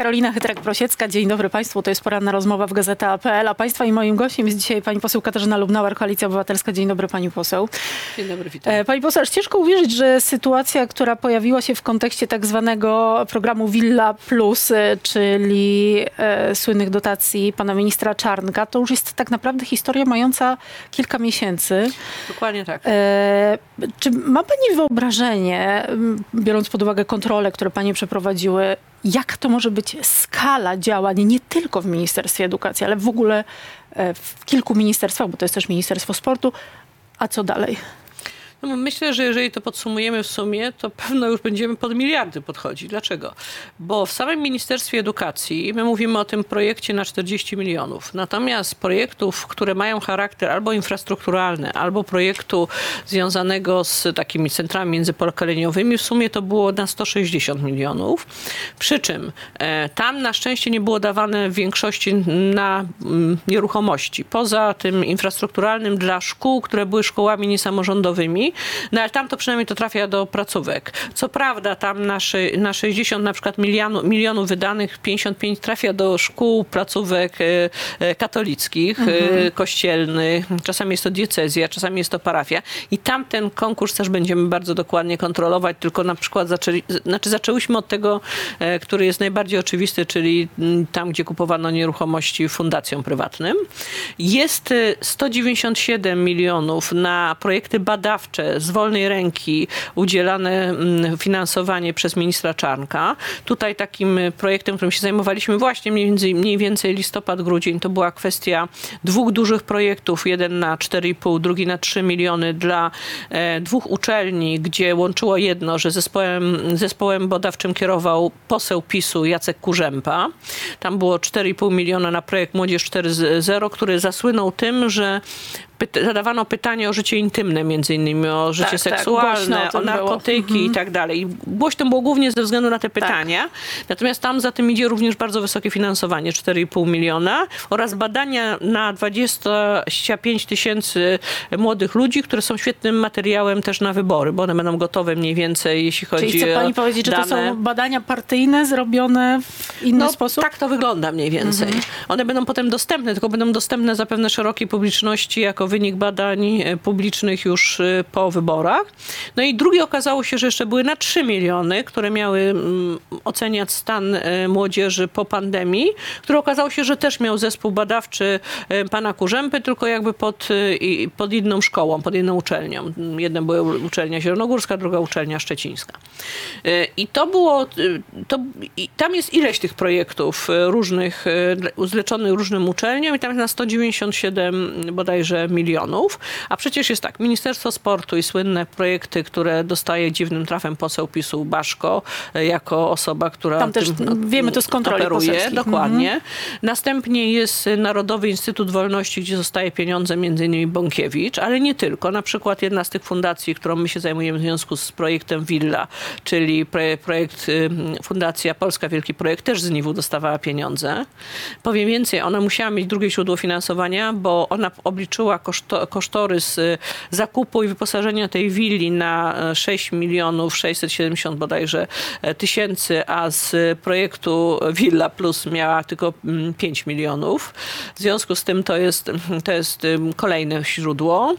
Karolina Chytrak-Prosiecka, dzień dobry Państwu. To jest poranna rozmowa w Gazeta.pl, a Państwa i moim gościem jest dzisiaj pani poseł Katarzyna Lubnauer, Koalicja Obywatelska. Dzień dobry Pani poseł. Dzień dobry, witam. E, Pani poseł, aż ciężko uwierzyć, że sytuacja, która pojawiła się w kontekście tak zwanego programu Villa Plus, e, czyli e, słynnych dotacji pana ministra Czarnka, to już jest tak naprawdę historia mająca kilka miesięcy. Dokładnie tak. E, czy ma Pani wyobrażenie, biorąc pod uwagę kontrole, które Panie przeprowadziły, jak to może być skala działań nie tylko w Ministerstwie Edukacji, ale w ogóle e, w kilku ministerstwach, bo to jest też Ministerstwo Sportu, a co dalej? No, myślę, że jeżeli to podsumujemy w sumie, to pewno już będziemy pod miliardy podchodzić. Dlaczego? Bo w samym Ministerstwie Edukacji my mówimy o tym projekcie na 40 milionów. Natomiast projektów, które mają charakter albo infrastrukturalny, albo projektu związanego z takimi centrami międzypokoleniowymi, w sumie to było na 160 milionów. Przy czym e, tam na szczęście nie było dawane w większości na mm, nieruchomości. Poza tym infrastrukturalnym dla szkół, które były szkołami niesamorządowymi, no ale tam to przynajmniej to trafia do placówek. Co prawda tam na, szy- na 60 na przykład milionu, milionów wydanych, 55 trafia do szkół, placówek e, e, katolickich, e, kościelnych, czasami jest to diecezja, czasami jest to parafia i tam ten konkurs też będziemy bardzo dokładnie kontrolować, tylko na przykład zaczęli, znaczy zaczęłyśmy od tego, e, który jest najbardziej oczywisty, czyli mm, tam, gdzie kupowano nieruchomości fundacjom prywatnym. Jest e, 197 milionów na projekty badawcze z wolnej ręki udzielane mm, finansowanie przez ministra Czarnka. Tutaj takim e, projektem, którym się zajmowaliśmy właśnie więcej, mniej więcej listopad, grudzień, to była kwestia dwóch dużych projektów, jeden na 4,5, drugi na 3 miliony dla e, dwóch uczelni, gdzie łączyło jedno, że zespołem, zespołem badawczym kierował poseł PiSu Jacek Kurzępa. Tam było 4,5 miliona na projekt Młodzież 4.0, który zasłynął tym, że pyta- zadawano pytanie o życie intymne, między innymi o życie Tak, tak, seksualne, głośno o o narkotyki i tak dalej. Głośno było głównie ze względu na te pytania. Natomiast tam za tym idzie również bardzo wysokie finansowanie, 4,5 miliona oraz badania na 25 tysięcy młodych ludzi, które są świetnym materiałem też na wybory, bo one będą gotowe mniej więcej, jeśli chodzi Czyli chce Pani powiedzieć, że to dane. są badania partyjne zrobione w inny No, sposób? tak to wygląda mniej więcej. One będą potem dostępne, tylko będą dostępne zapewne szerokiej publiczności jako wynik badań e, publicznych już e, po wyborach. No i drugie okazało się, że jeszcze były na 3 miliony, które miały mm, oceniać stan e, młodzieży po pandemii, które okazało się, że też miał zespół badawczy pana Kurzępy, tylko jakby pod, pod inną szkołą, pod inną uczelnią. Jedna była uczelnia zielonogórska, druga uczelnia szczecińska. I to było, to, tam jest ileś tych projektów różnych, zleconych różnym uczelniom i tam jest na 197 bodajże milionów. A przecież jest tak, Ministerstwo Sportu i słynne projekty, które dostaje dziwnym trafem poseł PiSu Baszko, e, jako osoba, która Tam też, tym, no, wiemy to z kontroli operuje. Dokładnie. Następnie jest Narodowy Instytut Wolności, gdzie zostaje pieniądze między innymi Bąkiewicz, ale nie tylko. Na przykład jedna z tych fundacji, którą my się zajmujemy w związku z projektem Villa, czyli projekt Fundacja Polska Wielki Projekt, też z NIW dostawała pieniądze. Powiem więcej, ona musiała mieć drugie źródło finansowania, bo ona obliczyła koszto, kosztorys y, zakupu i wyposażenia tej willi na e, 6 milionów 670 bodajże e, tysięcy, a z projektu Villa Plus miała tylko mm, 5 milionów. W związku z tym to jest, to jest kolejne źródło.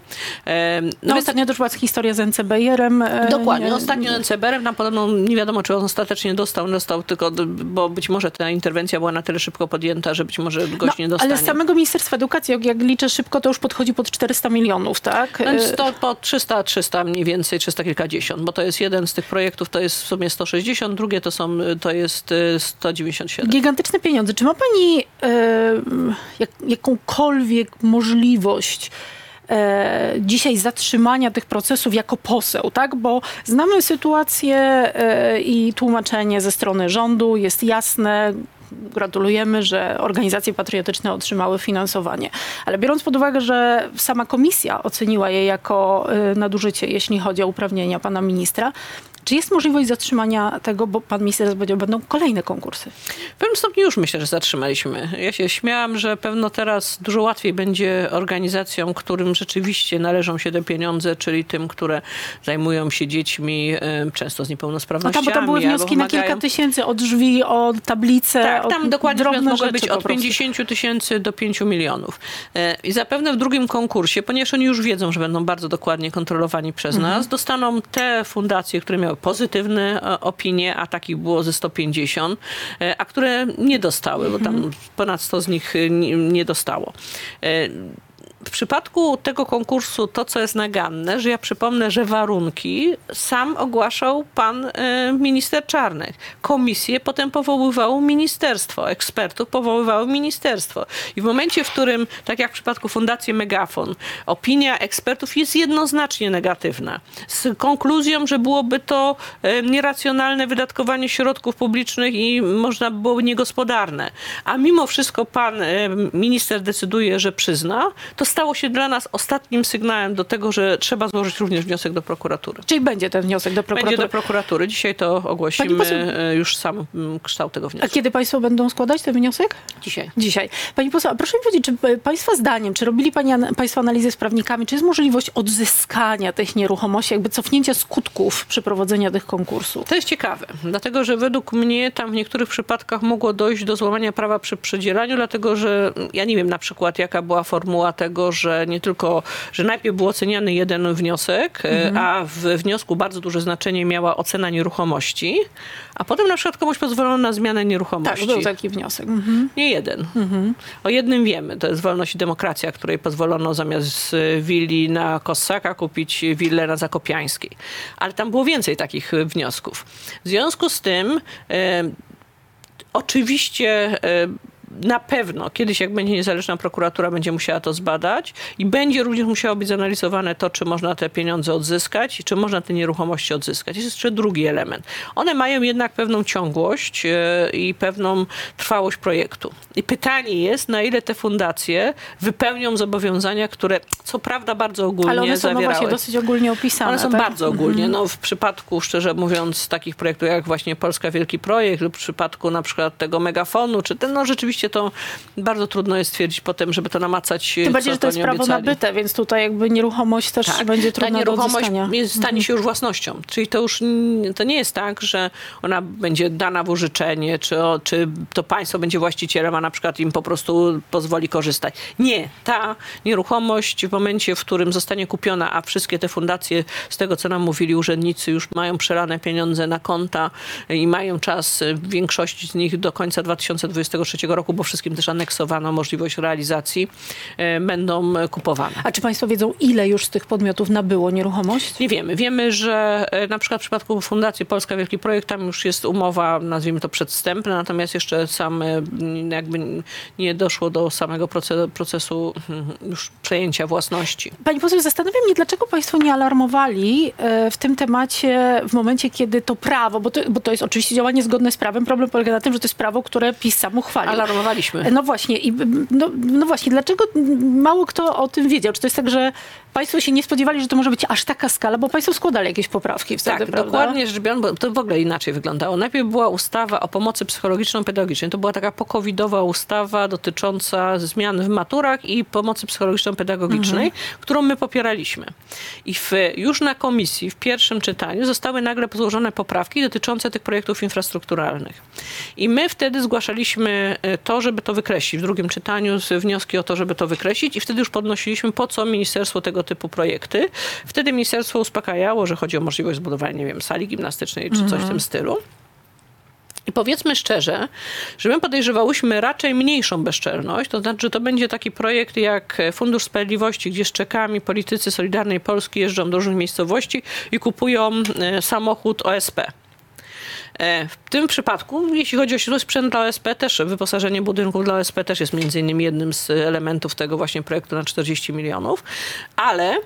Em, No, więc- ostatnio też była historia z NCBR-em. e, Dokładnie. nie- Ostatnio NCBR nam podobno nie wiadomo, czy on ostatecznie dostał, dostał tylko, bo być może ta interwencja była na tyle szybko podjęta, że być może gość nie dostanie. No, ale z samego Ministerstwa Edukacji, jak, jak liczę szybko, to już podchodzi pod 400 milionów, tak? Więc to po 300, 300 mniej więcej, 300 kilkadziesiąt, bo to jest jeden z tych projektów, to jest w sumie 160, drugie to są, to jest y, 197. Gigantyczne pieniądze. Czy ma Pani jak, jakąkolwiek możliwość e, dzisiaj zatrzymania tych procesów jako poseł, tak? Bo znamy sytuację e, i tłumaczenie ze strony rządu jest jasne. Gratulujemy, że organizacje patriotyczne otrzymały finansowanie. Ale biorąc pod uwagę, że sama komisja oceniła je jako e, nadużycie, jeśli chodzi o uprawnienia pana ministra, Czy jest możliwość zatrzymania tego, bo pan minister powiedział, będą kolejne konkursy? W pewnym stopniu już myślę, że zatrzymaliśmy. Ja się śmiałam, że pewno teraz dużo łatwiej będzie organizacjom, którym rzeczywiście należą się te pieniądze, czyli tym, które zajmują się dziećmi, często z No niepełnosprawnościami. tam, bo tam były wnioski na kilka tysięcy, od drzwi, o tablice, Tak, tam od dokładnie drobne rzeczy być od prostu. 50 tysięcy do 5 milionów. E, I zapewne w drugim konkursie, ponieważ oni już wiedzą, że będą bardzo dokładnie kontrolowani przez Mhm. nas, dostaną te fundacje, które miały pozytywne e, opinie, a takich było ze 150, e, a które nie dostały, bo Mhm. tam ponad 100 z nich e, nie dostało. W przypadku tego konkursu to, co jest naganne, że ja przypomnę, że warunki sam ogłaszał pan e, minister Czarnek. Komisję potem powoływało ministerstwo, ekspertów powoływało ministerstwo. I w momencie, w którym, tak jak w przypadku Fundacji Megafon, opinia ekspertów jest jednoznacznie negatywna. Z konkluzją, że byłoby to e, nieracjonalne wydatkowanie środków publicznych i można by było niegospodarne. A mimo wszystko pan e, minister decyduje, że przyzna, to stało się dla nas ostatnim sygnałem do tego, że trzeba złożyć również wniosek do prokuratury. Czyli będzie ten wniosek do Będzie prokuratury. do prokuratury. Dzisiaj to ogłosimy poseł- e, już sam mm, kształt tego A wniosku. kiedy państwo będą składać ten wniosek? Dzisiaj. Dzisiaj. Pani poseł, a proszę mi powiedzieć, czy e, państwa zdaniem, czy robili pani, an- państwo analizę z prawnikami, czy jest możliwość odzyskania tych nieruchomości, jakby cofnięcia skutków przeprowadzenia tych konkursów? To jest ciekawe, dlatego że według mnie tam w niektórych przypadkach mogło dojść do złamania prawa przy przedzielaniu, dlatego że ja nie wiem na przykład jaka była formuła tego, że nie tylko, że najpierw był oceniany jeden wniosek, e, a w wniosku bardzo duże znaczenie miała ocena nieruchomości, a potem na przykład komuś pozwolono na zmianę Tak, nieruchomości. był taki wniosek. Mhm. Nie jeden. O jednym wiemy, to jest wolność i demokracja, której pozwolono zamiast y, willi na Kossaka kupić willę na Zakopiańskiej. Ale tam było więcej takich y, wniosków. W związku z tym e, oczywiście e, na pewno kiedyś, jak będzie niezależna prokuratura, będzie musiała to zbadać i będzie również musiało być zanalizowane to, czy można te pieniądze odzyskać i czy można te nieruchomości odzyskać. Jest jeszcze drugi element. One mają jednak pewną ciągłość e, i pewną trwałość projektu. I pytanie jest, na ile te fundacje wypełnią zobowiązania, które co prawda bardzo ogólnie Ale one są no właśnie dosyć ogólnie opisane. One są tak? bardzo ogólnie. No, w przypadku, szczerze mówiąc, takich projektów jak właśnie Polska Wielki Projekt lub w przypadku na przykład tego megafonu, czy ten, no rzeczywiście to bardzo trudno jest stwierdzić potem, żeby to namacać. Tym bardziej, że to jest prawo obiecali. nabyte, więc tutaj jakby nieruchomość też Tak. będzie Ta trudna do nieruchomość. Mhm. jest, stanie się już własnością. Czyli to już to nie jest tak, że ona będzie dana w użyczenie, czy, o, czy to państwo będzie właścicielem, a na przykład im po prostu pozwoli korzystać. Nie. Ta nieruchomość w momencie, w którym zostanie kupiona, a wszystkie te fundacje, z tego co nam mówili urzędnicy, już mają przelane pieniądze na konta i mają czas w większości z nich do końca 2023 roku, bo wszystkim też aneksowano możliwość realizacji, e, będą kupowane. A czy państwo wiedzą, ile już z tych podmiotów nabyło nieruchomość? Nie wiemy. Wiemy, że e, na przykład w przypadku Fundacji Polska Wielki Projekt tam już jest umowa, nazwijmy to przedwstępna, natomiast jeszcze sam e, jakby nie doszło do samego proce- procesu mm, już przejęcia własności. Pani poseł, zastanawiam mnie, dlaczego państwo nie alarmowali w tym temacie w momencie, kiedy to prawo, bo to, bo to jest oczywiście działanie zgodne z prawem, problem polega na tym, że to jest prawo, które PiS sam uchwalił. Alarmowaliśmy. No właśnie, i no, no właśnie, dlaczego mało kto o tym wiedział? Czy to jest tak, że państwo się nie spodziewali, że to może być aż taka skala, bo państwo składali jakieś poprawki wtedy, Tak, prawda? dokładnie rzecz biorąc, bo to w ogóle inaczej wyglądało. Najpierw była ustawa o pomocy psychologiczno-pedagogicznej. To była taka pokowidowa ustawa dotycząca zmian w maturach i pomocy psychologiczno-pedagogicznej, którą my popieraliśmy. I w, już na komisji, w pierwszym czytaniu zostały nagle złożone poprawki dotyczące tych projektów infrastrukturalnych. I my wtedy zgłaszaliśmy e, to, żeby to wykreślić. W drugim czytaniu wnioski o to, żeby to wykreślić i wtedy już podnosiliśmy, po co ministerstwo tego typu projekty. Wtedy ministerstwo uspokajało, że chodzi o możliwość zbudowania, nie wiem, sali gimnastycznej czy coś w tym stylu. I powiedzmy szczerze, że my podejrzewałyśmy raczej mniejszą bezczelność, to znaczy, że to będzie taki projekt jak Fundusz Sprawiedliwości, gdzie z czekami politycy Solidarnej Polski jeżdżą do różnych miejscowości i kupują e, samochód OSP. E, W tym przypadku, jeśli chodzi o sprzęt dla OSP, też wyposażenie budynków dla OSP też jest między innymi jednym z elementów tego właśnie projektu na 40 milionów, ale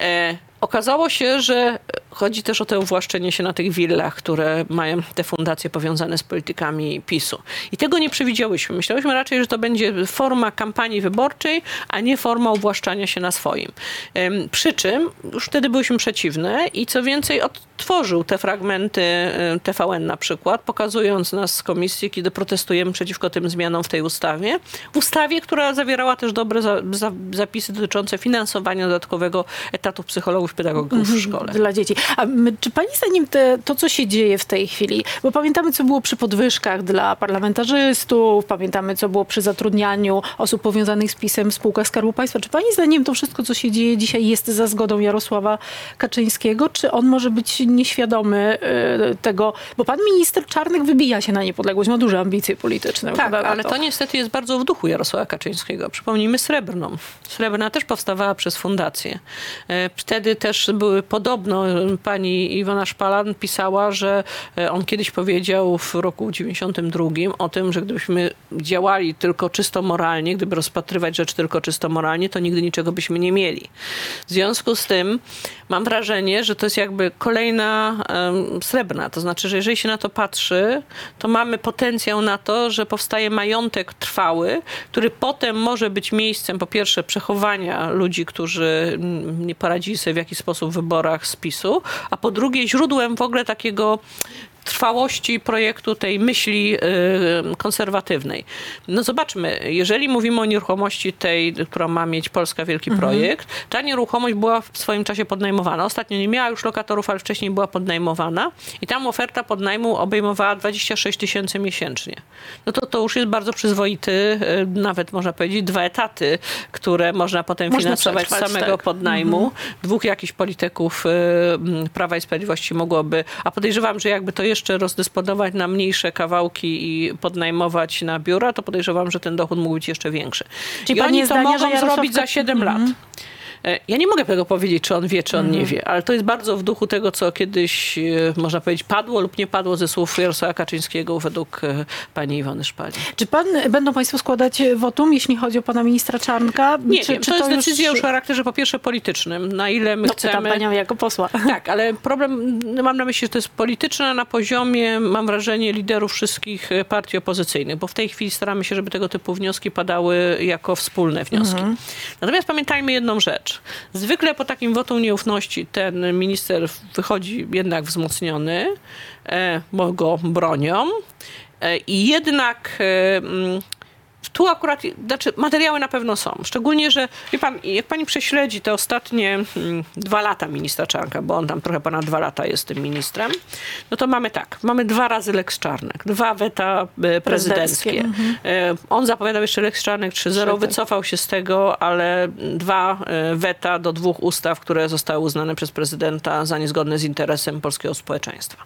e, okazało się, że chodzi też o to uwłaszczenie się na tych willach, które mają te fundacje powiązane z politykami PiSu. I tego nie przewidziałyśmy. Myślałyśmy raczej, że to będzie forma kampanii wyborczej, a nie forma uwłaszczania się na swoim. Przy czym już wtedy byłyśmy przeciwne i co więcej odtworzył te fragmenty TVN na przykład, pokazując nas z komisji, kiedy protestujemy przeciwko tym zmianom w tej ustawie. W ustawie, która zawierała też dobre za, za, zapisy dotyczące finansowania dodatkowego etatów psychologów, pedagogów w szkole. Dla dzieci. A my, czy pani zdaniem te, to, co się dzieje w tej chwili, bo pamiętamy, co było przy podwyżkach dla parlamentarzystów, pamiętamy, co było przy zatrudnianiu osób powiązanych z PiSem w spółkach Skarbu Państwa. Czy pani zdaniem to wszystko, co się dzieje dzisiaj jest za zgodą Jarosława Kaczyńskiego, czy on może być nieświadomy y, tego, bo pan minister Czarnek wybija się na niepodległość, ma duże ambicje polityczne. Tak, ale to. to niestety jest bardzo w duchu Jarosława Kaczyńskiego. Przypomnijmy Srebrną. Srebrna też powstawała przez fundację. E, Wtedy też były podobno, e, pani Iwona Szpalan pisała, że e, on kiedyś powiedział w roku 92 o tym, że gdybyśmy działali tylko czysto moralnie, gdyby rozpatrywać rzecz tylko czysto moralnie, to nigdy niczego byśmy nie mieli. W związku z tym mam wrażenie, że to jest jakby kolejna em, srebrna. To znaczy, że jeżeli się na to patrzy, to mamy potencjał na to, że powstaje majątek trwały, który potem może być miejscem po pierwsze przechowania ludzi, którzy mm, nie poradzili sobie w jakiś sposób w wyborach z PiSu, a po drugie źródłem w ogóle takiego trwałości projektu tej myśli y, konserwatywnej. No zobaczmy, jeżeli mówimy o nieruchomości tej, którą ma mieć Polska Wielki Projekt, ta nieruchomość była w swoim czasie podnajmowana. Ostatnio nie miała już lokatorów, ale wcześniej była podnajmowana i tam oferta podnajmu obejmowała 26 tysięcy miesięcznie. No to to już jest bardzo przyzwoity, y, nawet można powiedzieć dwa etaty, które można potem Można finansować z samego tak. podnajmu. Dwóch jakichś polityków y, Prawa i Sprawiedliwości mogłoby, a podejrzewam, że jakby to jeszcze rozdysponować na mniejsze kawałki i podnajmować na biura, to podejrzewam, że ten dochód mógł być jeszcze większy. Czyli I oni to zdanie, że mogą zrobić za Kaczy- 7 lat. E, Ja nie mogę tego powiedzieć, czy on wie, czy on nie wie, ale to jest bardzo w duchu tego, co kiedyś, e, można powiedzieć, padło lub nie padło ze słów Jarosława Kaczyńskiego według e, pani Iwony Szpali. Czy pan, będą państwo składać wotum, jeśli chodzi o pana ministra Czarnka? Nie czy, wiem, czy to jest decyzja już o charakterze po pierwsze politycznym, na ile my No, pytam chcemy... panią jako posła. Tak, ale problem, no mam na myśli, że to jest polityczne na poziomie, mam wrażenie, liderów wszystkich e, partii opozycyjnych, bo w tej chwili staramy się, żeby tego typu wnioski padały jako wspólne wnioski. Natomiast pamiętajmy jedną rzecz. Zwykle po takim wotum nieufności ten minister wychodzi jednak wzmocniony, e, bo go bronią. E, i jednak... Tu akurat, znaczy materiały na pewno są. Szczególnie, że wie pan, jak pani prześledzi te ostatnie mm, dwa lata ministra Czarnka, bo on tam trochę ponad dwa lata jest tym ministrem, no to mamy tak, mamy dwa razy Lex Czarnek, dwa weta e, prezydenckie. Prezydenckie, E, On zapowiadał jeszcze Lex Czarnek 3.0, tak. wycofał się z tego, ale dwa e, weta do dwóch ustaw, które zostały uznane przez prezydenta za niezgodne z interesem polskiego społeczeństwa.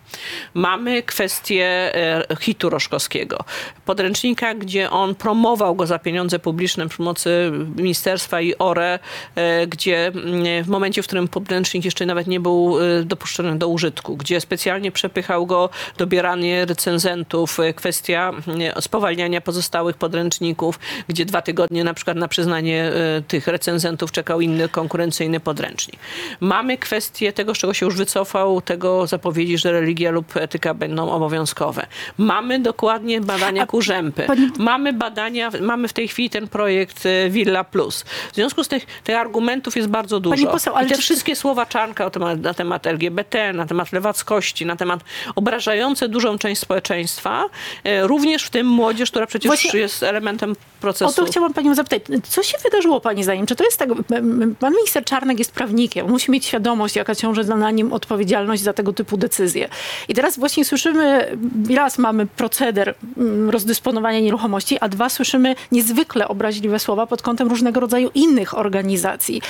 Mamy kwestię hitu Roszkowskiego, podręcznika, gdzie on promował go za pieniądze publiczne przy pomocy ministerstwa i ORE, e, gdzie mm, w momencie, w którym podręcznik jeszcze nawet nie był e, dopuszczony do użytku, gdzie specjalnie przepychał go dobieranie recenzentów, e, kwestia mm, spowalniania pozostałych podręczników, gdzie dwa tygodnie na przykład na przyznanie tych recenzentów czekał inny konkurencyjny podręcznik. Mamy kwestię tego, z czego się już wycofał, tego zapowiedzi, że religia lub etyka będą obowiązkowe. Mamy dokładnie badania Kurzępy. pani- Mamy badania, mamy w tej chwili ten projekt e, Villa Plus. W związku z tych, tych argumentów jest bardzo dużo. Pani poseł, ale I te czy- wszystkie słowa Czarnka na temat, na temat LGBT, na temat lewackości, na temat obrażające dużą część społeczeństwa, e, również w tym młodzież, która przecież Właśnie- jest elementem O procesu. to chciałam panią zapytać. Co się wydarzyło pani zdaniem? Czy to jest tak, pan minister Czarnek jest prawnikiem, musi mieć świadomość, jaka ciąży na nim odpowiedzialność za tego typu decyzje. I teraz właśnie słyszymy, raz mamy proceder mm, rozdysponowania nieruchomości, a dwa słyszymy niezwykle obraźliwe słowa pod kątem różnego rodzaju innych organizacji.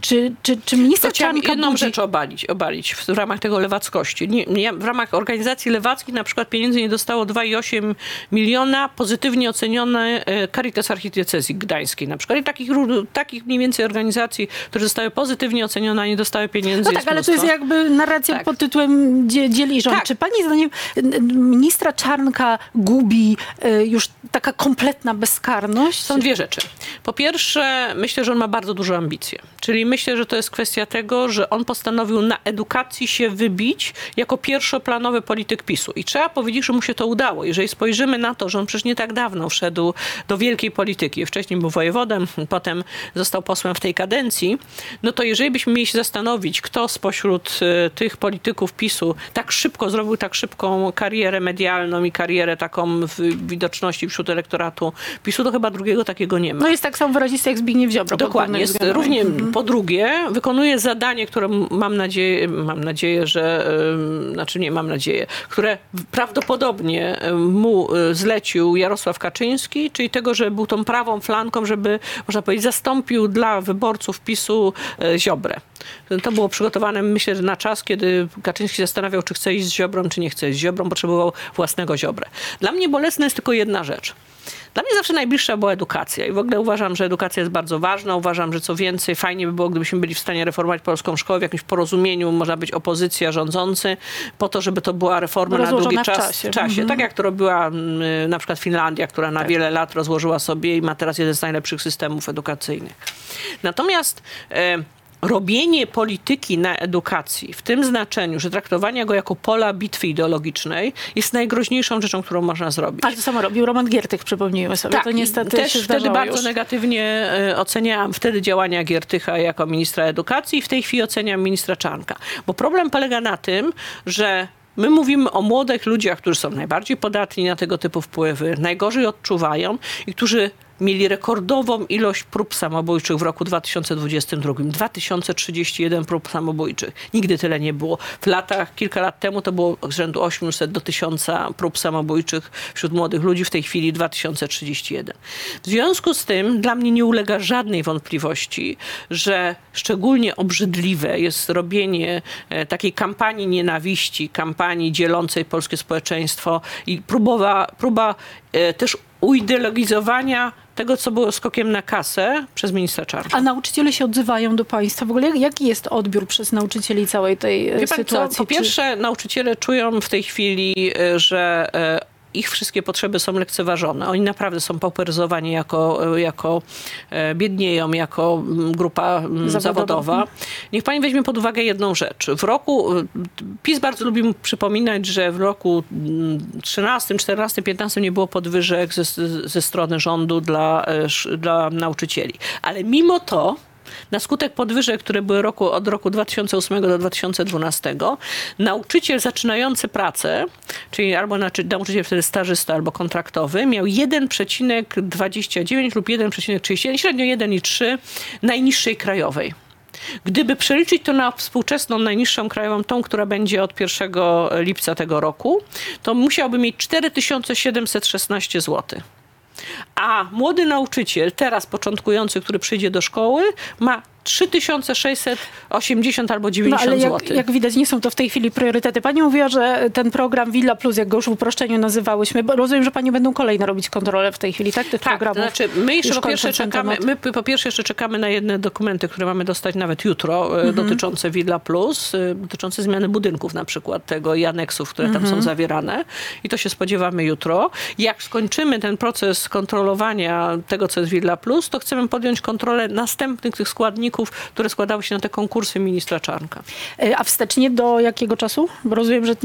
Czy, czy, czy minister Czarnka jedną budzi... rzecz obalić, obalić w, ramach tego lewackości. Nie, nie, w ramach organizacji lewackich na przykład pieniędzy nie dostało 2,8 miliona, pozytywnie ocenione e, Caritas Archidiecezji Gdańskiej na przykład. I takich, takich mniej więcej organizacji, które zostały pozytywnie ocenione, a nie dostały pieniędzy No tak, ale to jest mnóstwo. jakby narracja Tak. pod tytułem dzie, dzieli rząd. Tak. Czy pani zdaniem ministra Czarnka gubi y, już taka kompletna bezkarność? Są dwie rzeczy. Po pierwsze, myślę, że on ma bardzo duże ambicje. Czyli myślę, że to jest kwestia tego, że on postanowił na edukacji się wybić jako pierwszoplanowy polityk PiSu. I trzeba powiedzieć, że mu się to udało. Jeżeli spojrzymy na to, że on przecież nie tak dawno wszedł do wielkiej polityki, wcześniej był wojewodem, potem został posłem w tej kadencji, no to jeżeli byśmy mieli się zastanowić, kto spośród e, tych polityków PiSu tak szybko zrobił tak szybką karierę medialną i karierę taką w widoczności wśród elektoratu PiSu, to chyba drugiego takiego nie ma. No jest tak samo wyrazisty jak Zbigniew Ziobro. Dokładnie. Jest równie Mhm. po drugie, wykonuje zadanie, które mam nadzieję, mam nadzieję, że znaczy nie mam nadzieję, które prawdopodobnie mu y, zlecił Jarosław Kaczyński, czyli tego, że był tą prawą flanką, żeby, można powiedzieć, zastąpił dla wyborców PiSu y, Ziobrę. To było przygotowane, myślę, na czas, kiedy Kaczyński zastanawiał, czy chce iść z Ziobrą, czy nie chce iść z Ziobrą, potrzebował własnego Ziobrę. Dla mnie bolesna jest tylko jedna rzecz. Dla mnie zawsze najbliższa była edukacja i w ogóle uważam, że edukacja jest bardzo ważna. Uważam, że co więcej, fajnie by było, gdybyśmy byli w stanie reformować polską szkołę w jakimś porozumieniu, można być opozycja, rządzący, po to, żeby to była reforma na długi w czas. czasie. Tak jak to robiła mm, na przykład Finlandia, która na wiele lat rozłożyła sobie i ma teraz jeden z najlepszych systemów edukacyjnych. Natomiast e, robienie polityki na edukacji w tym znaczeniu, że traktowanie go jako pola bitwy ideologicznej jest najgroźniejszą rzeczą, którą można zrobić. Ale to samo robił Roman Giertych, przypomnijmy sobie. Tak, to niestety też wtedy bardzo już. negatywnie e, oceniałam wtedy działania Giertycha jako ministra edukacji i w tej chwili oceniam ministra Czarnka. Bo problem polega na tym, że My mówimy o młodych ludziach, którzy są najbardziej podatni na tego typu wpływy, najgorzej odczuwają i którzy mieli rekordową ilość prób samobójczych w roku 2022. 2031 prób samobójczych. Nigdy tyle nie było. W latach, kilka lat temu to było z rzędu 800 do 1000 prób samobójczych wśród młodych ludzi, w tej chwili 2031. W związku z tym dla mnie nie ulega żadnej wątpliwości, że szczególnie obrzydliwe jest robienie e, takiej kampanii nienawiści, kampanii dzielącej polskie społeczeństwo i próbowa, próba e, też uideologizowania tego, co było skokiem na kasę przez ministra Czarnka. A nauczyciele się odzywają do państwa. W ogóle jak- jaki jest odbiór przez nauczycieli całej tej e, Wie pan sytuacji? co, po Czy- pierwsze nauczyciele czują w tej chwili, e, że e, ich wszystkie potrzeby są lekceważone. Oni naprawdę są pauperyzowani jako, jako e, biednieją, jako mm, grupa mm, Zawodowa. zawodowa. Niech pani weźmie pod uwagę jedną rzecz. W roku, e, PiS bardzo lubi przypominać, że w roku mm, 13, 14, 15 nie było podwyżek ze, ze strony rządu dla, e, dla nauczycieli. Ale mimo to na skutek podwyżek, które były roku, od roku 2008 do 2012, nauczyciel zaczynający pracę, czyli albo nauczy- nauczyciel wtedy stażysta albo kontraktowy, miał 1,29 lub 1,31, średnio 1,3 najniższej krajowej. Gdyby przeliczyć to na współczesną najniższą krajową, tą, która będzie od 1 lipca tego roku, to musiałby mieć 4716 zł. A młody nauczyciel, teraz początkujący, który przyjdzie do szkoły, ma 3680 albo No 90 ale jak, zł. jak widać, nie są to w tej chwili priorytety. Pani mówiła, że ten program Villa Plus, jak go już w uproszczeniu nazywałyśmy, bo rozumiem, że pani będą kolejne robić kontrole w tej chwili, tak? Tych Tak, programów. znaczy my jeszcze po pierwsze czekamy, my po pierwsze jeszcze czekamy na jedne dokumenty, które mamy dostać nawet jutro, Mhm. e, dotyczące Villa Plus, e, dotyczące zmiany budynków na przykład tego i aneksów, które Mhm. tam są zawierane i to się spodziewamy jutro. Jak skończymy ten proces kontrolowania tego, co jest Villa Plus, to chcemy podjąć kontrolę następnych tych składników, które składały się na te konkursy ministra Czarnka. E, A wstecznie do jakiego czasu? Bo rozumiem, że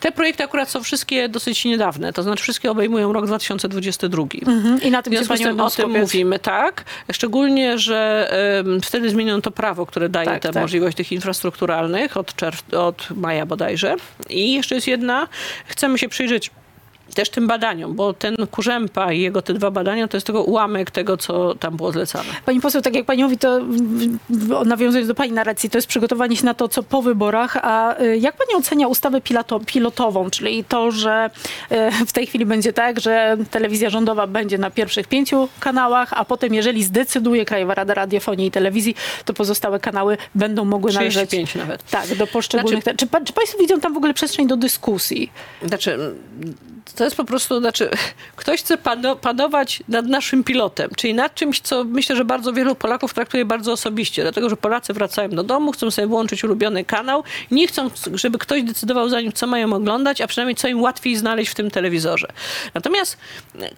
Te projekty akurat są wszystkie dosyć niedawne, to znaczy wszystkie obejmują rok 2022. Mhm. i na tym W się związku z tym o tym mówimy, tak. Szczególnie, że em, wtedy zmieniono to prawo, które daje Tak, tę tak. możliwość tych infrastrukturalnych od, czerw- od maja bodajże. I jeszcze jest jedna, chcemy się przyjrzeć też tym badaniom, bo ten Kurzępa i jego te dwa badania to jest tylko ułamek tego, co tam było zlecane. Pani poseł, tak jak pani mówi, to nawiązując do pani narracji, to jest przygotowanie się na to, co po wyborach. A y, jak pani ocenia ustawę piloto, pilotową, czyli to, że y, w tej chwili będzie tak, że telewizja rządowa będzie na pierwszych pięciu kanałach, a potem, jeżeli zdecyduje Krajowa Rada Radiofonii i Telewizji, to pozostałe kanały będą mogły należeć 35 nawet. tak, do poszczególnych. czy, pa, czy państwo widzą tam w ogóle przestrzeń do dyskusji? Znaczy, to jest po prostu, znaczy, ktoś chce pano, panować nad naszym pilotem, czyli nad czymś, co myślę, że bardzo wielu Polaków traktuje bardzo osobiście, dlatego że Polacy wracają do domu, chcą sobie włączyć ulubiony kanał nie chcą, żeby ktoś decydował za nim, co mają oglądać, a przynajmniej co im łatwiej znaleźć w tym telewizorze. Natomiast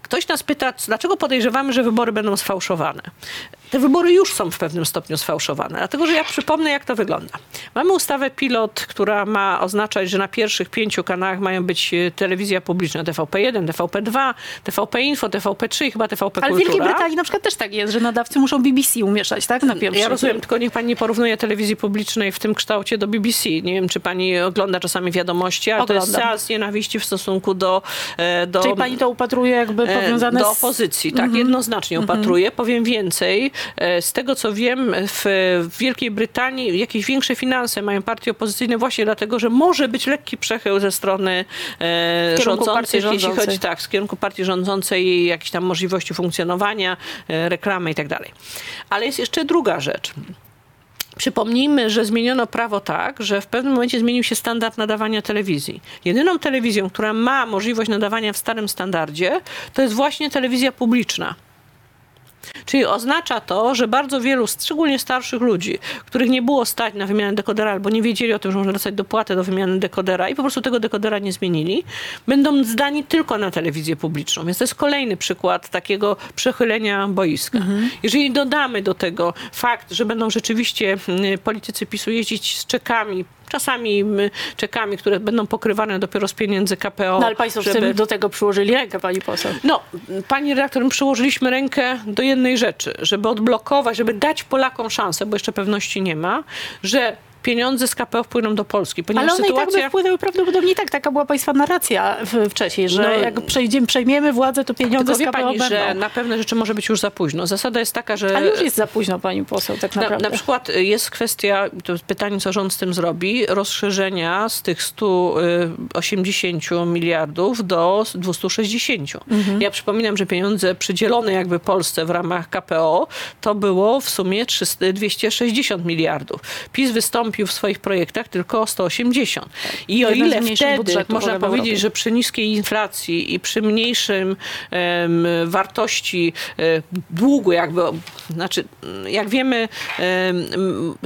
ktoś nas pyta, dlaczego podejrzewamy, że wybory będą sfałszowane. Te wybory już są w pewnym stopniu sfałszowane. Dlatego, że ja przypomnę, jak to wygląda. Mamy ustawę pilot, która ma oznaczać, że na pierwszych pięciu kanałach mają być e, telewizja publiczna TVP1, TVP2, TVP Info, TVP3 i chyba TVP Ale w Kultura. Wielkiej Brytanii na przykład też tak jest, że nadawcy muszą BBC umieszać, tak? Na pierwszy. Ja rozumiem, tylko niech pani nie porównuje telewizji publicznej w tym kształcie do BBC. Nie wiem, czy pani ogląda czasami wiadomości, ale to jest Oglądam. seans nienawiści w stosunku do... e, do Czyli pani to upatruje jakby e, powiązane do z... opozycji. Tak, jednoznacznie upatruję. Powiem więcej. E, Z tego, co wiem, w, Wielkiej Brytanii jakieś większe finanse mają partie opozycyjne właśnie dlatego, że może być lekki przechył ze strony e, partii jeśli rządzącej. chodzi tak, z kierunku partii rządzącej jakieś tam możliwości funkcjonowania, e, reklamy i tak dalej. Ale jest jeszcze druga rzecz. Przypomnijmy, że zmieniono prawo tak, że w pewnym momencie zmienił się standard nadawania telewizji. Jedyną telewizją, która ma możliwość nadawania w starym standardzie, to jest właśnie telewizja publiczna. Czyli oznacza to, że bardzo wielu, szczególnie starszych ludzi, których nie było stać na wymianę dekodera albo nie wiedzieli o tym, że można dostać dopłatę do wymiany dekodera i po prostu tego dekodera nie zmienili, będą zdani tylko na telewizję publiczną. Więc to jest kolejny przykład takiego przechylenia boiska. Jeżeli dodamy do tego fakt, że będą rzeczywiście mm, politycy PiSu jeździć z czekami, czasami czekami, które będą pokrywane dopiero z pieniędzy KPO. No ale państwo tym do tego przyłożyli rękę, pani poseł. No, pani redaktor, my przyłożyliśmy rękę do jednej rzeczy, żeby odblokować, żeby dać Polakom szansę, bo jeszcze pewności nie ma, że pieniądze z KPO wpłyną do Polski. Ponieważ Ale one i tak by sytuacja... wpłynęły prawdopodobnie tak. Taka była państwa narracja w, wcześniej, że No, jak przejdziemy, przejmiemy władzę, to pieniądze Tylko z wie KPO pani, że będą. na pewne rzeczy może być już za późno. Zasada jest taka, że... Ale już jest za późno, pani poseł, tak Na, naprawdę. na przykład jest kwestia, to jest pytanie, co rząd z tym zrobi, rozszerzenia z tych 180 miliardów do 260. Mhm. Ja przypominam, że pieniądze przydzielone jakby Polsce w ramach KPO to było w sumie 300, 260 miliardów. PiS wystąpił w swoich projektach tylko o 180. I o Jeden ile wtedy można powiedzieć, że przy niskiej inflacji i przy mniejszym em, wartości e, długu jakby, znaczy jak wiemy em,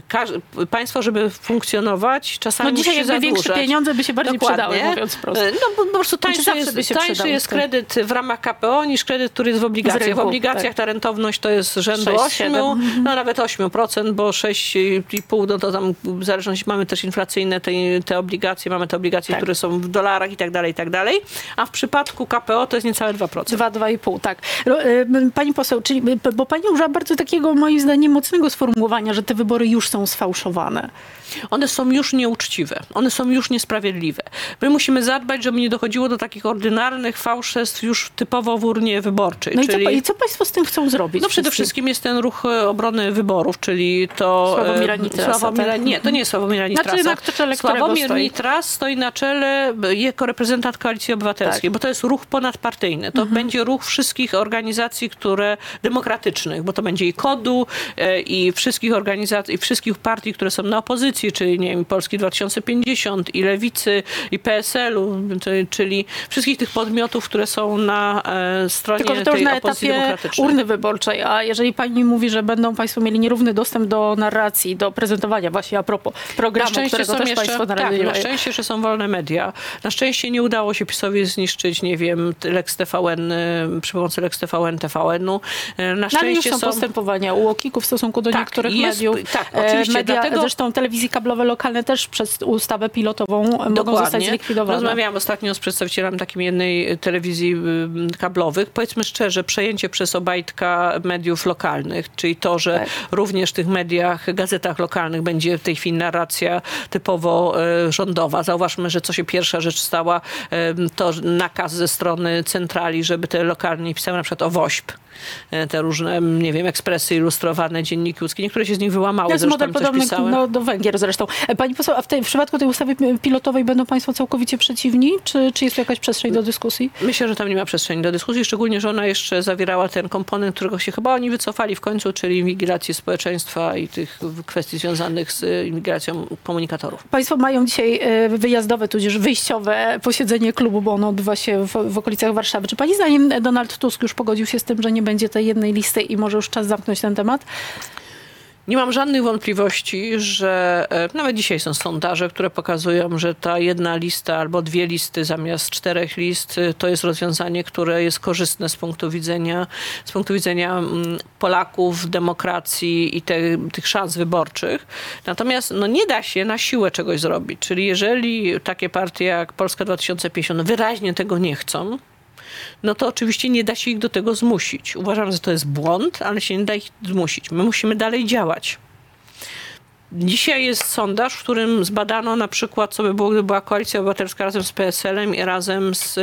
każ- państwo, żeby funkcjonować czasami No dzisiaj musi jakby większe zadłużać. pieniądze by się bardziej przydały, mówiąc prosto. E, No bo po prostu tańszy zawsze jest, tańszy jest tak. kredyt w ramach KPO niż kredyt, który jest w obligacjach. rynku, w obligacjach tak. ta rentowność to jest rzędu 6, 8, 7. no nawet 8%, bo 6,5 no to tam w zależności mamy też inflacyjne te, te obligacje, mamy te obligacje, Tak. które są w dolarach i tak dalej, i tak dalej. A w przypadku KPO to jest niecałe 2%. Dwa, dwa i pół, tak. Ro- y, Pani poseł, czyli, bo pani użyła bardzo takiego, moim zdaniem, mocnego sformułowania, że te wybory już są sfałszowane. One są już nieuczciwe, one są już niesprawiedliwe. My musimy zadbać, żeby nie dochodziło do takich ordynarnych fałszerstw już typowo w urnie wyborczej. No czyli... i, co, i co państwo z tym chcą zrobić? No przede wszystkim jest ten ruch e, obrony wyborów, czyli to... Sławomira e, Nitrasa, Sławomira, tak? Nie, to nie jest Sławomira Nitrasa. Znaczy, na czele Sławomir stoi? Nitras stoi na czele e, jako reprezentant Koalicji Obywatelskiej, Tak. bo to jest ruch ponadpartyjny. To będzie ruch wszystkich organizacji, które demokratycznych, bo to będzie i KODU, e, i wszystkich organizacji, i wszystkich partii, które są na opozycji, czyli nie wiem, Polski 2050, i Lewicy, i PSL-u, czy- czyli wszystkich tych podmiotów, które są na e, stronie Tylko, że to już tej na opozycji etapie demokratycznej. urny wyborczej, a jeżeli pani mówi, że będą państwo mieli nierówny dostęp do narracji, do prezentowania właśnie a propos programu, którego też państwo tak, narodzili. na szczęście, że są wolne media. Na szczęście nie udało się PiSowi zniszczyć, nie wiem, Lex TVN, y, przy pomocy Lex TVN, TVN-u. Y, Na No, szczęście są, postępowania u OKiK-u w stosunku do Tak, niektórych jest- mediów. tak, E, oczywiście, Media, dlatego- Zresztą telewizji kablowe lokalne też przez ustawę pilotową mogą zostać Dokładnie. zlikwidowane. Rozmawiałam ostatnio z przedstawicielem takiej jednej y, telewizji kablowych. Powiedzmy szczerze, przejęcie przez Obajtka mediów lokalnych, czyli to, że Tak. również w tych mediach, gazetach lokalnych będzie w tej chwili narracja typowo y, rządowa. Zauważmy, że co się pierwsza rzecz stała, y, to nakaz ze strony centrali, żeby te lokalnie pisały na przykład o WOŚP. Y, Te różne, nie wiem, ekspresy ilustrowane, dzienniki łódzkie. Niektóre się z nich wyłamały, jest model podobny no, do Węgier zresztą. E, Pani poseł, a w, tej, w przypadku tej ustawy pilotowej będą państwo całkowicie przeciwni? Czy, czy jest tu jakaś przestrzeń do dyskusji? Myślę, że tam nie ma przestrzeni do dyskusji, szczególnie, że ona jeszcze zawierała ten komponent, którego się chyba oni wycofali w końcu, czyli inwigilację społeczeństwa i tych kwestii związanych z y, inwigilacją komunikatorów. Państwo mają dzisiaj e, wyjazdowe, tudzież wyjściowe posiedzenie klubu, bo ono odbywa się w, w okolicach Warszawy. Czy pani zdaniem Donald Tusk już pogodził się z tym, że nie będzie tej jednej listy i może już czas zamknąć ten temat? Nie mam żadnych wątpliwości, że e, nawet dzisiaj są sondaże, które pokazują, że ta jedna lista albo dwie listy zamiast czterech list e, to jest rozwiązanie, które jest korzystne z punktu widzenia, z punktu widzenia mm, Polaków, demokracji i te, tych szans wyborczych. Natomiast no, nie da się na siłę czegoś zrobić. Czyli jeżeli takie partie jak Polska 2050 wyraźnie tego nie chcą, no to oczywiście nie da się ich do tego zmusić. Uważam, że to jest błąd, ale się nie da ich zmusić. My musimy dalej działać. Dzisiaj jest sondaż, w którym zbadano na przykład, co by było, gdyby była koalicja obywatelska razem z PSL-em i razem z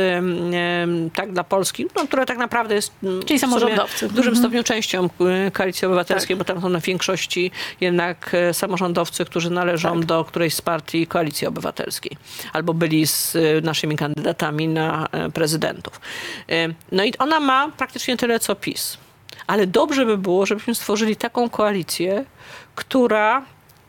Tak dla Polski, no, która tak naprawdę jest mm, Czyli samorządowcy. w dużym Mhm. stopniu częścią y, koalicji obywatelskiej, Tak. bo tam są na większości jednak e, samorządowcy, którzy należą Tak. do którejś z partii koalicji obywatelskiej albo byli z y, naszymi kandydatami na e, prezydentów. E, No i ona ma praktycznie tyle co PiS. Ale dobrze by było, żebyśmy stworzyli taką koalicję, która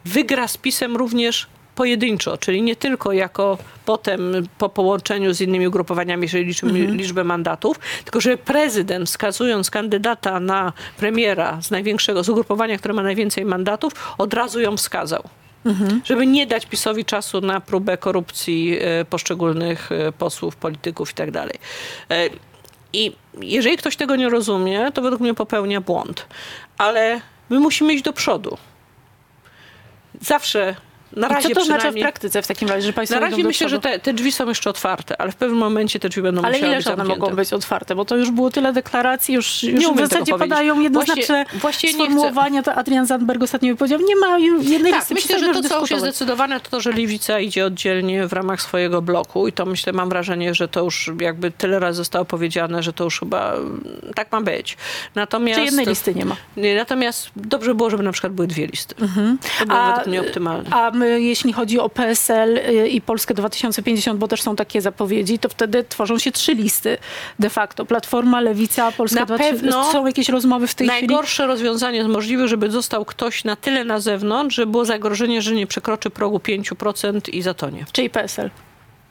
wygra z PiSem również pojedynczo, czyli nie tylko jako potem po połączeniu z innymi ugrupowaniami, jeżeli liczymy liczbę mandatów, tylko że prezydent wskazując kandydata na premiera z największego, z ugrupowania, które ma najwięcej mandatów, od razu ją wskazał. Żeby nie dać PiSowi czasu na próbę korupcji e, poszczególnych e, posłów, polityków i tak dalej. E, I jeżeli ktoś tego nie rozumie, to według mnie popełnia błąd. Ale my musimy iść do przodu. Zawsze, na I razie co to oznacza w praktyce w takim razie, że państwo na razie myślę, że te, te drzwi są jeszcze otwarte, ale w pewnym momencie te drzwi będą Ale musiały być one zamknięte. mogą być otwarte? Bo to już było tyle deklaracji, już, już Nie w zasadzie padają jednoznaczne Właśnie- właśnie sformułowania. To Adrian Zandberg ostatnio powiedział, nie ma jednej Tak, listy. myślę, że to, co już jest zdecydowane, to to, że Lewica idzie oddzielnie w ramach swojego bloku i to myślę, mam wrażenie, że to już jakby tyle razy zostało powiedziane, że to już chyba mm, tak ma być. Natomiast, Czy jednej listy nie ma. Nie, natomiast dobrze było, żeby na przykład były dwie listy. To było według mnie optymalne. A my, jeśli chodzi o PSL y, i Polskę 2050, bo też są takie zapowiedzi, to wtedy tworzą się trzy listy de facto. Platforma, Lewica, Polska Na 2050. pewno Są jakieś rozmowy w tej chwili? Najgorsze rozwiązanie jest możliwe, żeby został ktoś na tyle na zewnątrz, że było zagrożenie, że nie przekroczy progu 5% i zatonie. Czyli PSL.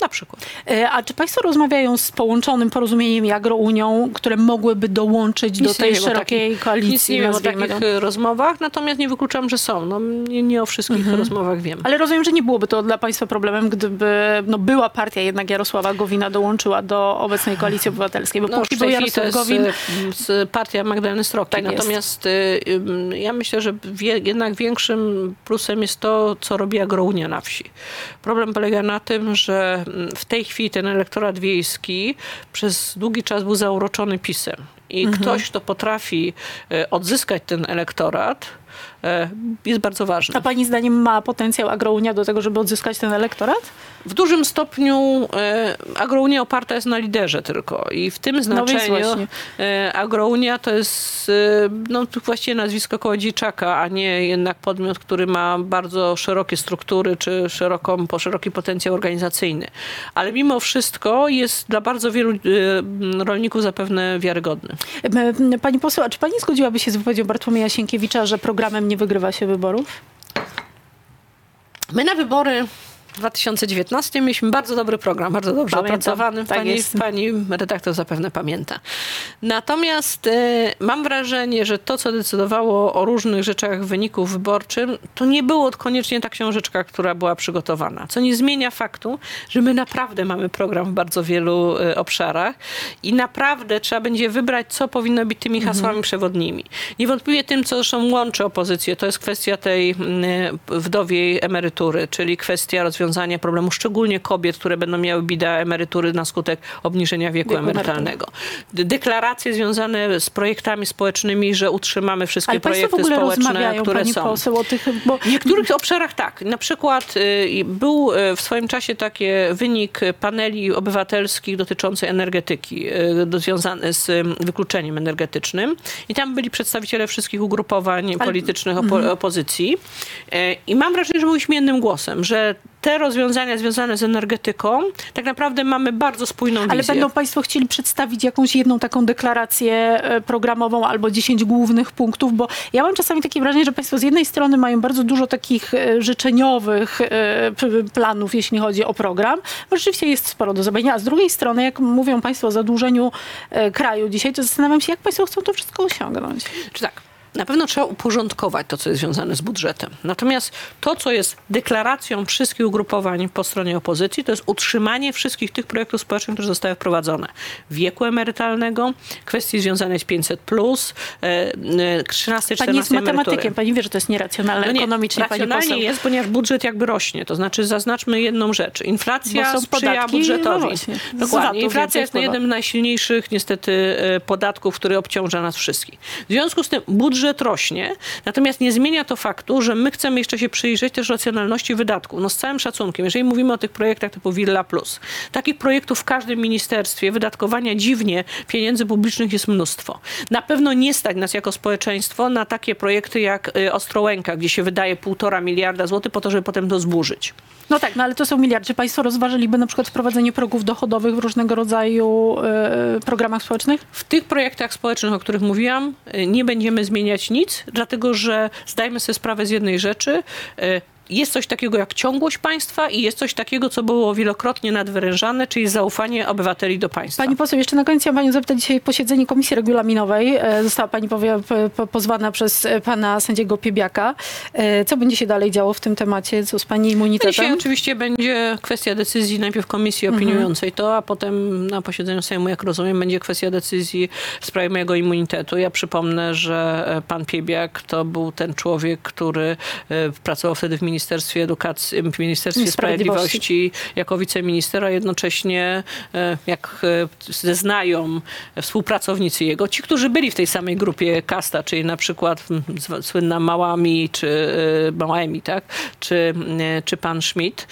Na przykład. E, A czy państwo rozmawiają z połączonym porozumieniem i Agrounią, które mogłyby dołączyć do Nic nie tej szerokiej takich- koalicji? Nic nie wiem o takich to? e, rozmowach, natomiast nie wykluczam, że są. No, nie, nie o wszystkich Mhm. rozmowach wiem. Ale rozumiem, że nie byłoby to dla państwa problemem, gdyby no, była partia jednak Jarosława Gowina dołączyła do obecnej koalicji obywatelskiej, bo No, do chwili to Jarosław jest Gowin. e, z partia Magdaleny Sroki. Tak. Natomiast y, ja myślę, że wie, jednak większym plusem jest to, co robi Agrounia na wsi. Problem polega na tym, że w tej chwili ten elektorat wiejski przez długi czas był zauroczony pisem. I Mhm. ktoś, kto potrafi e, odzyskać ten elektorat, jest bardzo ważny. A pani zdaniem ma potencjał Agrounia do tego, żeby odzyskać ten elektorat? W dużym stopniu e, agrounia oparta jest na liderze tylko i w tym więc znaczeniu e, agrounia to jest e, no, właściwie nazwisko Kołodziejczaka, a nie jednak podmiot, który ma bardzo szerokie struktury czy szeroką, po szeroki potencjał organizacyjny. Ale mimo wszystko jest dla bardzo wielu e, rolników zapewne wiarygodny. Pani poseł, a czy pani zgodziłaby się z wypowiedzią Bartłomieja Sienkiewicza, że programem nie wygrywa się wyborów? My na wybory w 2019 mieliśmy bardzo dobry program, bardzo dobrze Pamiętam, opracowany. tak pani, jest. pani redaktor zapewne pamięta. Natomiast e, mam wrażenie, że to, co decydowało o różnych rzeczach w wyniku wyborczym, to nie było koniecznie ta książeczka, która była przygotowana. Co nie zmienia faktu, że my naprawdę mamy program w bardzo wielu e, obszarach i naprawdę trzeba będzie wybrać, co powinno być tymi Mhm. hasłami przewodnimi. Niewątpliwie tym, co zresztą łączy opozycję, to jest kwestia tej mm, wdowiej emerytury, czyli kwestia rozwiązania problemu szczególnie kobiet, które będą miały bida emerytury na skutek obniżenia wieku, Wieku emerytalnego. Deklaracje związane z projektami społecznymi, że utrzymamy wszystkie Ale projekty ogóle społeczne, które pani są. poseł, o tych... Bo W niektórych obszarach tak. Na przykład y, był y, w swoim czasie taki wynik paneli obywatelskich dotyczący energetyki, y, związany z wykluczeniem energetycznym. I tam byli przedstawiciele wszystkich ugrupowań politycznych opo- Mhm. opozycji. Y, I mam wrażenie, że mówiliśmy jednym głosem, że te rozwiązania związane z energetyką, tak naprawdę mamy bardzo spójną wizję. Ale będą Państwo chcieli przedstawić jakąś jedną taką deklarację e, programową albo 10 głównych punktów, bo ja mam czasami takie wrażenie, że Państwo z jednej strony mają bardzo dużo takich e, życzeniowych e, planów, jeśli chodzi o program, bo rzeczywiście jest sporo do zrobienia, a z drugiej strony, jak mówią Państwo o zadłużeniu kraju dzisiaj, to zastanawiam się, jak Państwo chcą to wszystko osiągnąć. Czy tak? Na pewno trzeba uporządkować to, co jest związane z budżetem. Natomiast to, co jest deklaracją wszystkich ugrupowań po stronie opozycji, to jest utrzymanie wszystkich tych projektów społecznych, które zostały wprowadzone. Wieku emerytalnego, kwestii związanej z 500, e, 13, 14 Pani jest matematykiem, emerytury. pani wie, że to jest nieracjonalne No nie, ekonomicznie, pani racjonalnie poseł. jest, ponieważ budżet jakby rośnie. To znaczy zaznaczmy jedną rzecz. Inflacja Bo są sprzyja podatki, budżetowi. no Dokładnie. Inflacja jest no jednym z najsilniejszych niestety e, podatków, który obciąża nas wszystkich. W związku z tym budżet rośnie, natomiast nie zmienia to faktu, że my chcemy jeszcze się przyjrzeć też racjonalności wydatków. No z całym szacunkiem, jeżeli mówimy o tych projektach typu Villa Plus, takich projektów w każdym ministerstwie wydatkowania dziwnie pieniędzy publicznych jest mnóstwo. Na pewno nie stać nas jako społeczeństwo na takie projekty jak y, Ostrołęka, gdzie się wydaje półtora miliarda złotych po to, żeby potem to zburzyć. No tak, no ale to są miliardy. Czy państwo rozważyliby na przykład wprowadzenie progów dochodowych w różnego rodzaju e, programach społecznych? W tych projektach społecznych, o których mówiłam, y, nie będziemy zmieniać nic, dlatego że zdajmy sobie sprawę z jednej rzeczy. Jest coś takiego jak ciągłość państwa i jest coś takiego, co było wielokrotnie nadwyrężane, czyli zaufanie obywateli do państwa. Pani poseł, jeszcze na koniec chciałam panią zapytać, dzisiaj posiedzenie Komisji Regulaminowej. e, Została pani pozwana przez e, pana sędziego Piebiaka. E, Co będzie się dalej działo w tym temacie? Co z pani Dzisiaj immunitetem? oczywiście będzie kwestia decyzji najpierw komisji Mhm. opiniującej to, a potem na posiedzeniu Sejmu, jak rozumiem, będzie kwestia decyzji w sprawie mojego immunitetu. Ja przypomnę, że pan Piebiak to był ten człowiek, który pracował wtedy w Ministerstwie Edukacji, w Ministerstwie Sprawiedliwości. Sprawiedliwości jako wiceminister, a jednocześnie, e, jak e, zeznają współpracownicy jego, ci, którzy byli w tej samej grupie kasta, czyli na przykład słynna Małami, czy e, Małemi, tak? czy, czy pan Schmidt,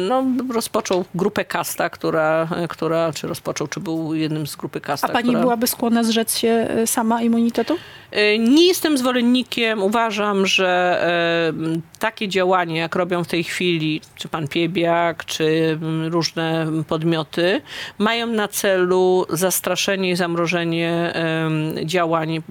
no, rozpoczął grupę kasta, która, która, czy rozpoczął, czy był jednym z grupy kasta. A pani która... byłaby skłonna zrzec się sama immunitetu? Nie jestem zwolennikiem, uważam, że takie działanie, jak robią w tej chwili, czy pan Piebiak, czy mm, różne podmioty, mają na celu zastraszenie i zamrożenie działań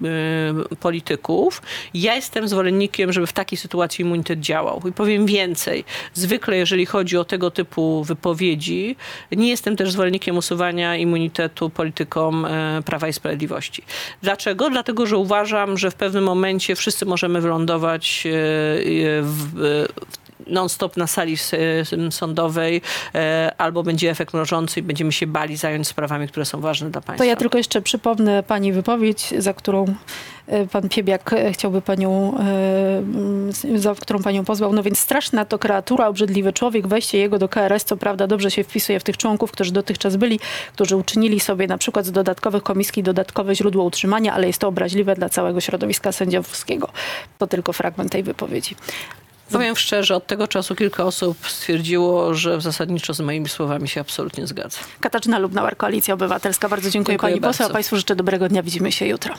polityków. Ja jestem zwolennikiem, żeby w takiej sytuacji immunitet działał. I powiem więcej. Zwykle, jeżeli chodzi o tego typu wypowiedzi, nie jestem też zwolennikiem usuwania immunitetu politykom e, Prawa i Sprawiedliwości. Dlaczego? Dlatego, że uważam, że w pewnym momencie wszyscy możemy wylądować e, e, w non-stop na sali sądowej, e, albo będzie efekt mrożący i będziemy się bali zająć sprawami, które są ważne dla państwa. To ja tylko jeszcze przypomnę pani wypowiedź, za którą e, pan Piebiak e, chciałby panią, za którą panią pozwał. No więc straszna to kreatura, obrzydliwy człowiek, wejście jego do KRS, co prawda dobrze się wpisuje w tych członków, którzy dotychczas byli, którzy uczynili sobie na przykład z dodatkowych komisji dodatkowe źródło utrzymania, ale jest to obraźliwe dla całego środowiska sędziowskiego. To tylko fragment tej wypowiedzi. Powiem szczerze, od tego czasu kilka osób stwierdziło, że zasadniczo z moimi słowami się absolutnie zgadza. Katarzyna Lubnauer, Koalicja Obywatelska. Bardzo dziękuję, Dziękuję pani poseł, a bardzo. państwu życzę dobrego dnia. Widzimy się jutro.